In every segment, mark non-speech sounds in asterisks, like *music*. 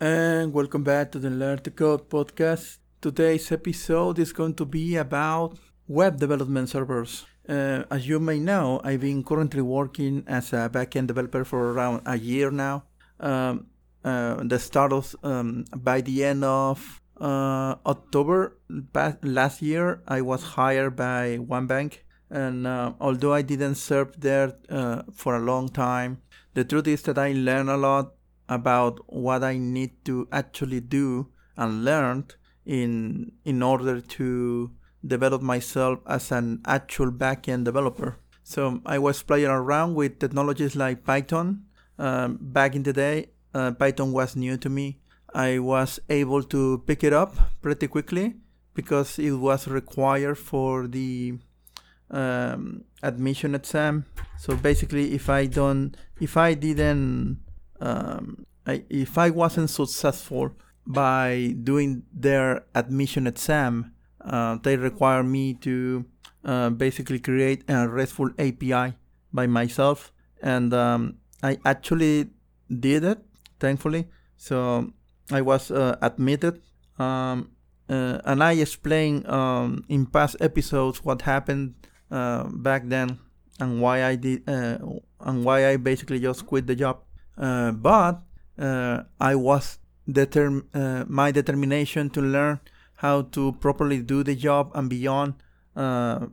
and welcome back to the Learn to Code podcast. Today's episode is going to be about web development servers. Uh, as you may know, I've been currently working as a backend developer for around a year now. Um, uh, the start of um, by the end of uh, October last year, I was hired by one bank, and uh, although I didn't serve there uh, for a long time, the truth is that I learned a lot about what I need to actually do and learn in in order to develop myself as an actual backend developer. So I was playing around with technologies like Python. Um, back in the day, uh, Python was new to me. I was able to pick it up pretty quickly because it was required for the um, admission exam. So basically, if I don't, if I didn't, um, I, if I wasn't successful by doing their admission exam, uh, they require me to uh, basically create a RESTful API by myself, and um, I actually did it, thankfully. So I was uh, admitted, um, uh, and I explained um, in past episodes what happened uh, back then and why I did uh, and why I basically just quit the job. But I was determ- my determination to learn how to properly do the job and beyond uh,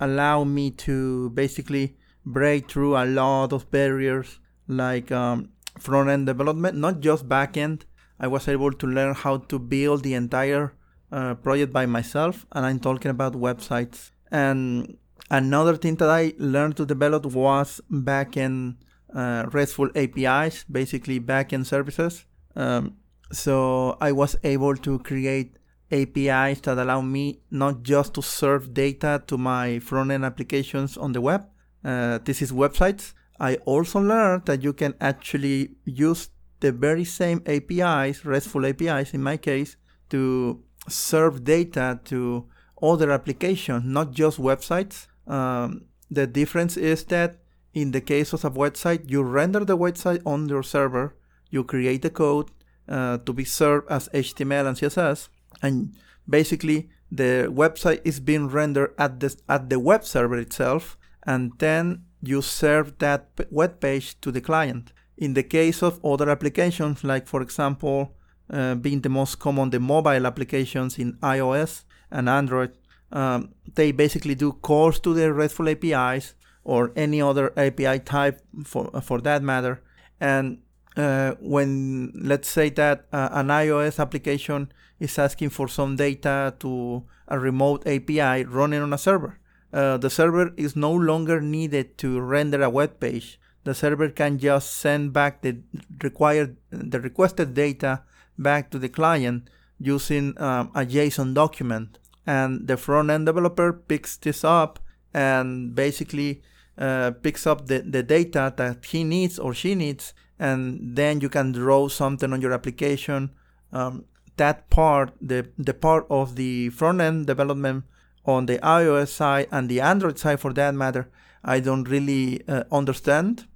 allow me to basically break through a lot of barriers like um, front end development, not just back end. I was able to learn how to build the entire uh, project by myself, and I'm talking about websites. And another thing that I learned to develop was backend uh, RESTful APIs, basically backend services. Um, so I was able to create APIs that allow me not just to serve data to my front end applications on the web. Uh, this is websites. I also learned that you can actually use the very same APIs, RESTful APIs in my case, to serve data to other applications, not just websites. Um, the difference is that in the case of a website, you render the website on your server, you create the code uh, to be served as HTML and CSS, and basically the website is being rendered at the at the web server itself and then you serve that web page to the client. In the case of other applications like for example uh, being the most common the mobile applications in ios and android um, they basically do calls to the restful apis or any other api type for, for that matter and uh, when let's say that uh, an ios application is asking for some data to a remote API running on a server. Uh, the server is no longer needed to render a web page. The server can just send back the required, the requested data back to the client using um, a JSON document. And the front end developer picks this up and basically uh, picks up the, the data that he needs or she needs. And then you can draw something on your application um, that part, the, the part of the front end development on the iOS side and the Android side for that matter, I don't really uh, understand.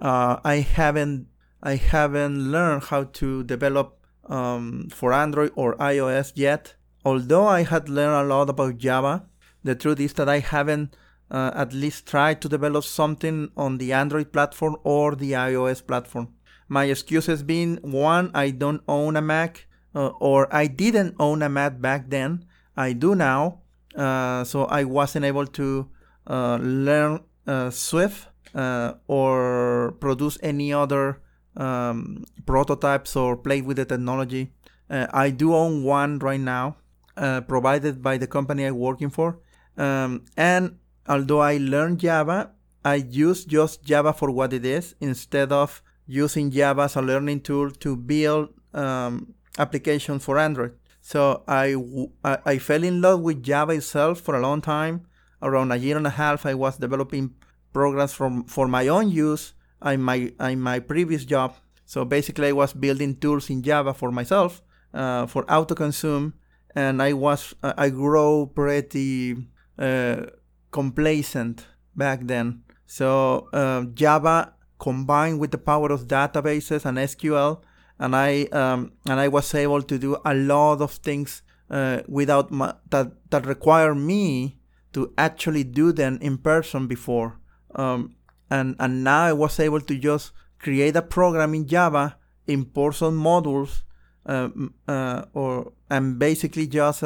Uh, I haven't I haven't learned how to develop um, for Android or iOS yet. Although I had learned a lot about Java, the truth is that I haven't uh, at least tried to develop something on the Android platform or the iOS platform. My excuse has been one, I don't own a Mac, uh, or I didn't own a Mac back then. I do now. Uh, so I wasn't able to uh, learn uh, Swift uh, or produce any other um, prototypes or play with the technology. I do own one right now, provided by the company I'm working for. Um, and although I learned Java, I use just Java for what it is instead of using Java as a learning tool to build um, application for Android. So I, I, fell in love with Java itself for a long time. Around a year and a half, I was developing programs from for my own use in my in my previous job. So basically, I was building tools in Java for myself uh, for auto consume, and I was uh, I grew pretty complacent back then. So uh, Java combined with the power of databases and SQL and I um, and I was able to do a lot of things uh, without my, that that require me to actually do them in person before. Um, and and now I was able to just create a program in Java, import some modules, uh, uh, or and basically just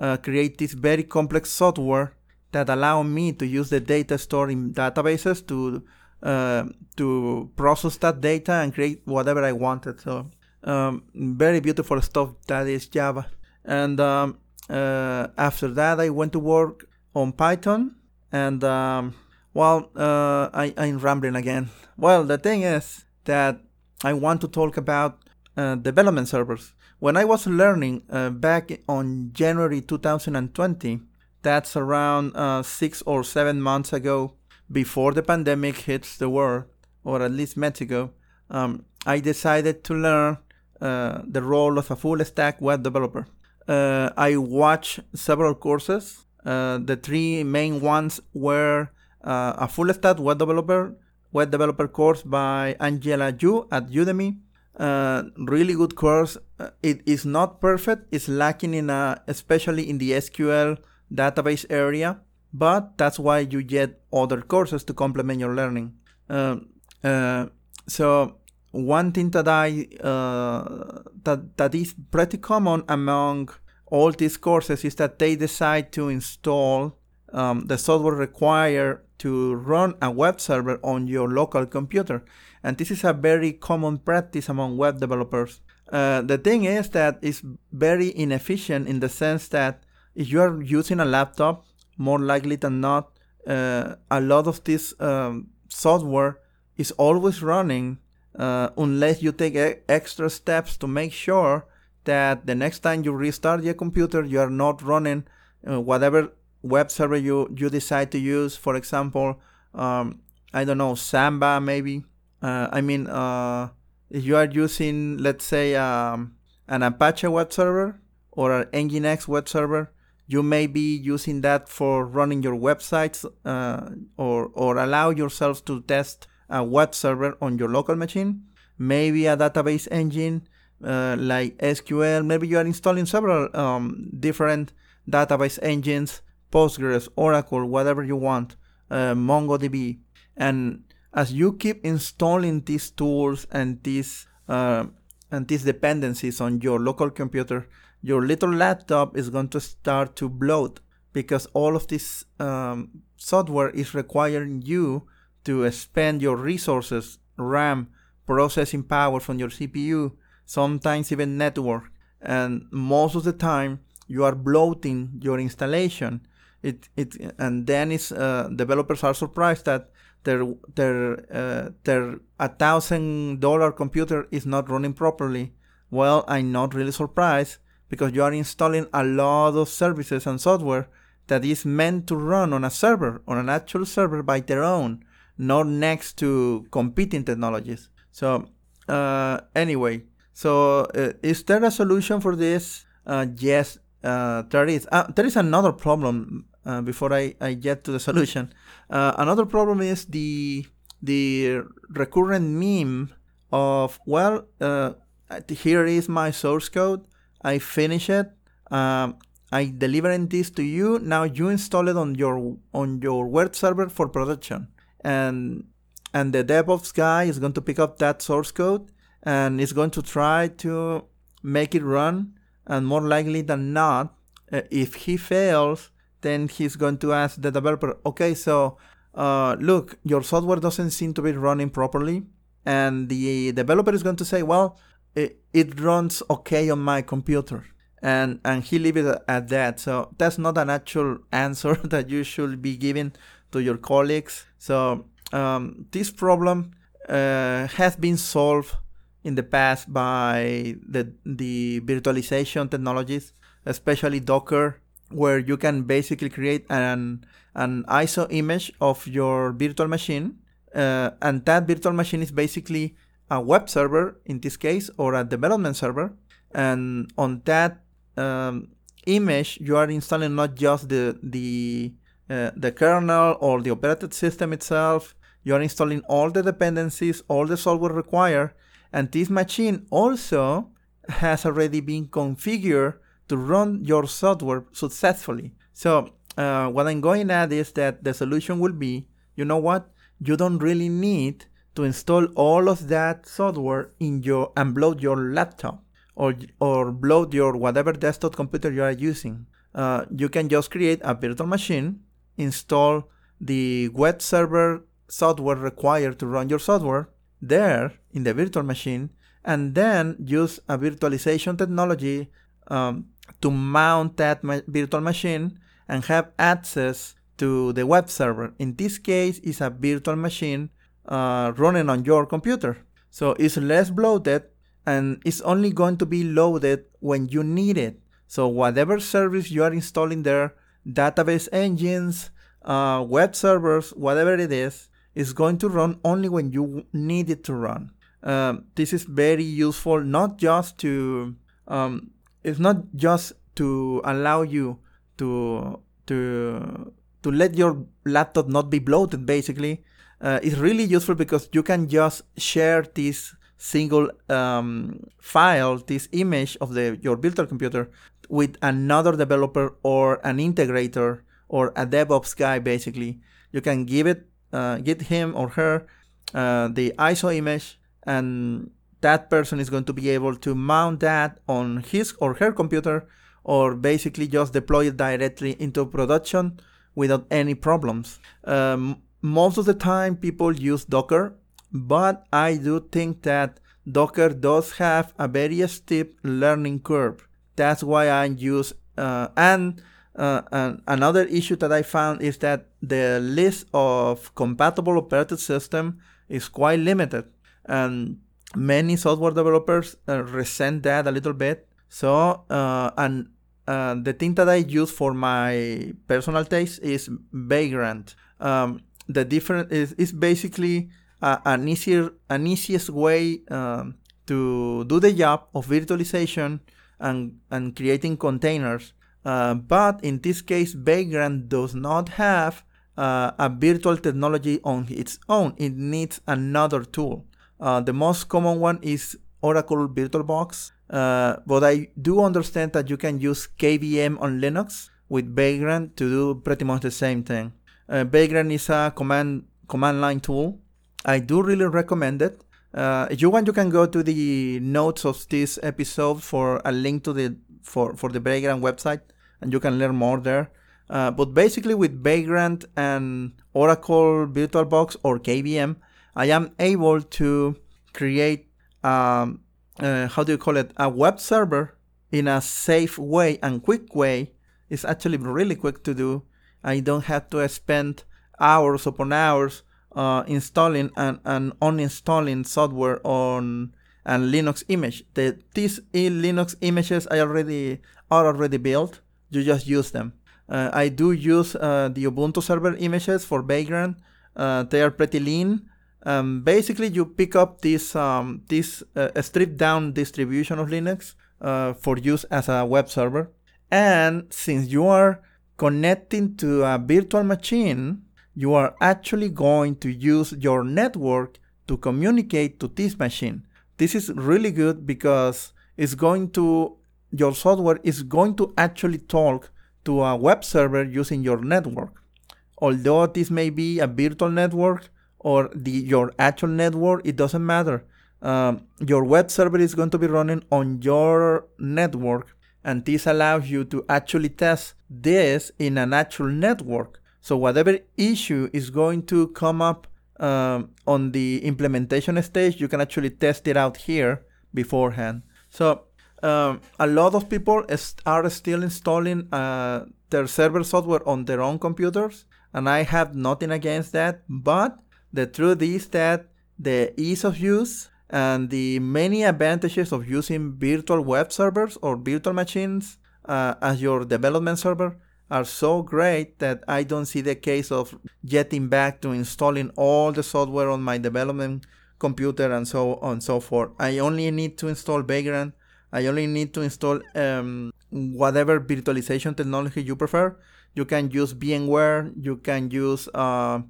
uh, create this very complex software that allow me to use the data stored in databases to uh, to process that data and create whatever I wanted. So um, very beautiful stuff that is Java. And um, uh, after that, I went to work on Python. And um, well, uh, I, I'm rambling again. Well, the thing is that I want to talk about uh, development servers. When I was learning uh, back on January 2020, that's around uh, six or seven months ago, before the pandemic hits the world, or at least Mexico, um, I decided to learn uh, the role of a full stack web developer. Uh, I watched several courses. Uh, the three main ones were uh, a full stack web developer web developer course by Angela Yu at Udemy. Uh, really good course. Uh, it is not perfect. It's lacking in a, especially in the SQL database area but that's why you get other courses to complement your learning. Uh, uh, so one thing that I uh, that that is pretty common among all these courses is that they decide to install um, the software required to run a web server on your local computer, and this is a very common practice among web developers. Uh, the thing is that it's very inefficient in the sense that if you are using a laptop more likely than not, uh, a lot of this um, software is always running uh, unless you take extra steps to make sure that the next time you restart your computer, you are not running uh, whatever web server you, you decide to use. For example, um, I don't know, Samba maybe. Uh, I mean, if you are using, let's say, um, an Apache web server or an Nginx web server, you may be using that for running your websites uh, or, or allow yourself to test a web server on your local machine. Maybe a database engine uh, like SQL. Maybe you are installing several um, different database engines, Postgres, Oracle, whatever you want, uh, MongoDB. And as you keep installing these tools and these uh, and these dependencies on your local computer, your little laptop is going to start to bloat because all of this um, software is requiring you to spend your resources, RAM, processing power from your CPU, sometimes even network. And most of the time, you are bloating your installation. It, it, and then it's, uh, developers are surprised that their their uh, their a thousand dollar computer is not running properly. Well, I'm not really surprised because you are installing a lot of services and software that is meant to run on a server, on an actual server by their own, not next to competing technologies. So, uh, anyway, so uh, is there a solution for this? Uh, yes, uh, there is. Uh, there is another problem uh, before I, I get to the solution. another problem is the the recurrent meme of well, here is my source code I finish it. Um, I delivering this to you. Now you install it on your on your web server for production, and and the DevOps guy is going to pick up that source code and is going to try to make it run. And more likely than not, uh, if he fails, then he's going to ask the developer, okay, so uh, look, your software doesn't seem to be running properly. And the developer is going to say, well, it, it runs okay on my computer. And and he leave it at that. So that's not an actual *laughs* answer that you should be giving to your colleagues. So um, this problem uh, has been solved in the past by the the virtualization technologies especially docker where you can basically create an an iso image of your virtual machine uh, and that virtual machine is basically a web server in this case or a development server. And on that um, image you are installing not just the the uh, the kernel or the operating system itself you are installing all the dependencies all the software required And this machine also has already been configured to run your software successfully. So uh, what I'm going at is that the solution will be, you know what? You don't really need to install all of that software in your and load your laptop or or load your whatever desktop computer you are using. Uh, you can just create a virtual machine, install the web server software required to run your software there in the virtual machine, and then use a virtualization technology um, to mount that ma- virtual machine and have access to the web server. In this case, it's a virtual machine uh, running on your computer. So it's less bloated and it's only going to be loaded when you need it. So whatever service you are installing there, database engines, uh, web servers, whatever it is, is going to run only when you need it to run. Um, this is very useful, not just to, um, it's not just to allow you to to to let your laptop not be bloated. Basically, uh, it's really useful because you can just share this single um, file, this image of the your virtual computer, with another developer or an integrator or a DevOps guy. Basically, you can give it uh, get him or her uh, the ISO image, and that person is going to be able to mount that on his or her computer, or basically just deploy it directly into production without any problems. Um, most of the time, people use Docker, but I do think that Docker does have a very steep learning curve. That's why I use uh, and uh, and another issue that I found is that the list of compatible operating system is quite limited, and many software developers uh, resent that a little bit. So, uh, and uh, the thing that I use for my personal taste is Vagrant. Um, the different is, is basically an easier, an easiest way um, to do the job of virtualization and and creating containers uh, but in this case, Vagrant does not have uh, a virtual technology on its own. It needs another tool. Uh, the most common one is Oracle VirtualBox, uh, but I do understand that you can use KVM on Linux with Vagrant to do pretty much the same thing. Uh, Vagrant is a command command line tool. I do really recommend it. Uh, if you want, you can go to the notes of this episode for a link to the for, for the Vagrant website, and you can learn more there. Uh, but basically, with Vagrant and Oracle VirtualBox or KVM, I am able to create, um, uh, how do you call it, a web server in a safe way and quick way. It's actually really quick to do. I don't have to spend hours upon hours uh, installing and, and uninstalling software on and Linux image. The, these Linux images I already are already built. You just use them. Uh, I do use uh, the Ubuntu server images for Vagrant. Uh, they are pretty lean. Um, basically, you pick up this um, this uh, stripped down distribution of Linux uh, for use as a web server. And since you are connecting to a virtual machine, you are actually going to use your network to communicate to this machine. This is really good because it's going to, your software is going to actually talk to a web server using your network. Although this may be a virtual network or the, your actual network, it doesn't matter. Um, your web server is going to be running on your network, and this allows you to actually test this in an actual network. So, whatever issue is going to come up um, on the implementation stage, you can actually test it out here beforehand. So um, a lot of people are still installing uh, their server software on their own computers, and I have nothing against that. But the truth is that the ease of use and the many advantages of using virtual web servers or virtual machines uh, as your development server are so great that I don't see the case of getting back to installing all the software on my development computer and so on and so forth. I only need to install Vagrant. I only need to install um, whatever virtualization technology you prefer. You can use VMware, you can use uh,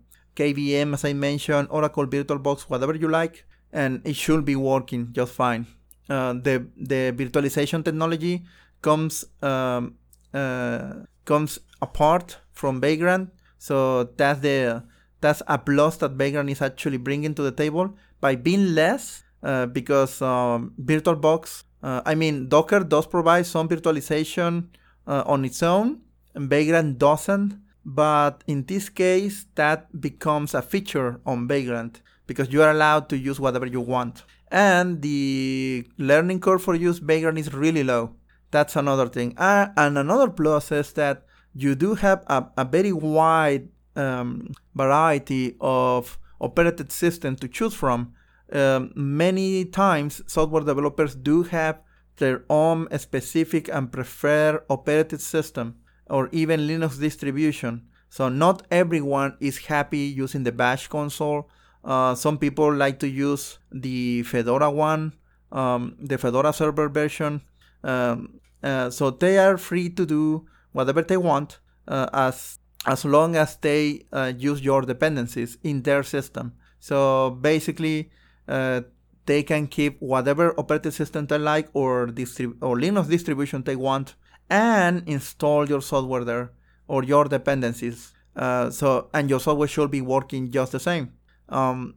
KVM as I mentioned, Oracle VirtualBox, whatever you like. and it should be working just fine. Uh, the the virtualization technology comes um, uh, comes apart from Vagrant, so that's the that's a plus that Vagrant is actually bringing to the table by being less uh, because um, VirtualBox, uh, I mean Docker does provide some virtualization uh, on its own, and Vagrant doesn't. But in this case, that becomes a feature on Vagrant because you are allowed to use whatever you want. And the learning curve for use Vagrant is really low. That's another thing. Uh, and another plus is that you do have a, a very wide um, variety of operating systems to choose from. Um, many times, software developers do have their own specific and preferred operating system or even Linux distribution. So not everyone is happy using the Bash console. Uh, some people like to use the Fedora one, um, the Fedora server version. Um, uh, so they are free to do whatever they want uh, as as long as they uh, use your dependencies in their system. So basically, uh, they can keep whatever operating system they like or distrib- or Linux distribution they want and install your software there or your dependencies. Uh, so and your software should be working just the same. Um,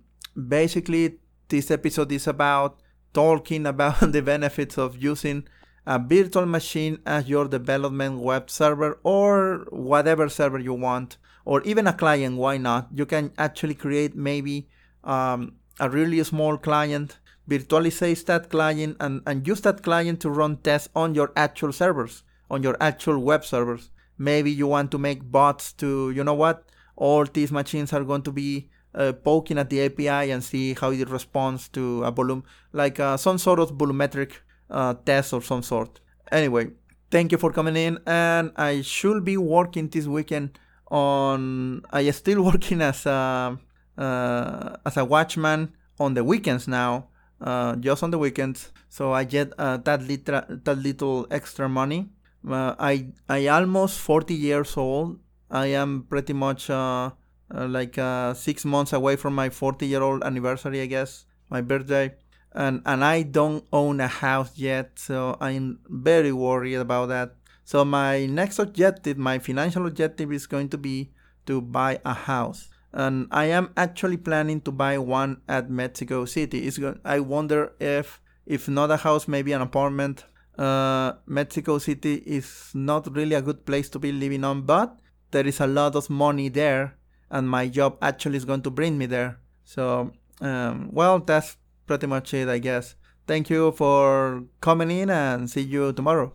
basically, this episode is about talking *laughs* about the benefits of using a virtual machine as your development web server or whatever server you want, or even a client. Why not? You can actually create maybe um, a really small client, virtualize that client, and, and use that client to run tests on your actual servers, on your actual web servers. Maybe you want to make bots to, you know what, all these machines are going to be uh, poking at the API and see how it responds to a volume, like uh, some sort of volumetric uh, test or some sort. Anyway, thank you for coming in, and I should be working this weekend on. I still *laughs* working as a uh, as a watchman on the weekends now, uh, just on the weekends. So I get uh, that little that little extra money. Uh, I I almost 40 years old. I am pretty much uh, uh, like six months away from my 40 year old anniversary, I guess, my birthday and and I don't own a house yet, so I'm very worried about that. So my next objective, my financial objective is going to be to buy a house. And I am actually planning to buy one at Mexico City. It's go- I wonder if if not a house, maybe an apartment. Uh, Mexico City is not really a good place to be living on, but there is a lot of money there, and my job actually is going to bring me there. So, um, well, that's pretty much it, I guess. Thank you for coming in and see you tomorrow.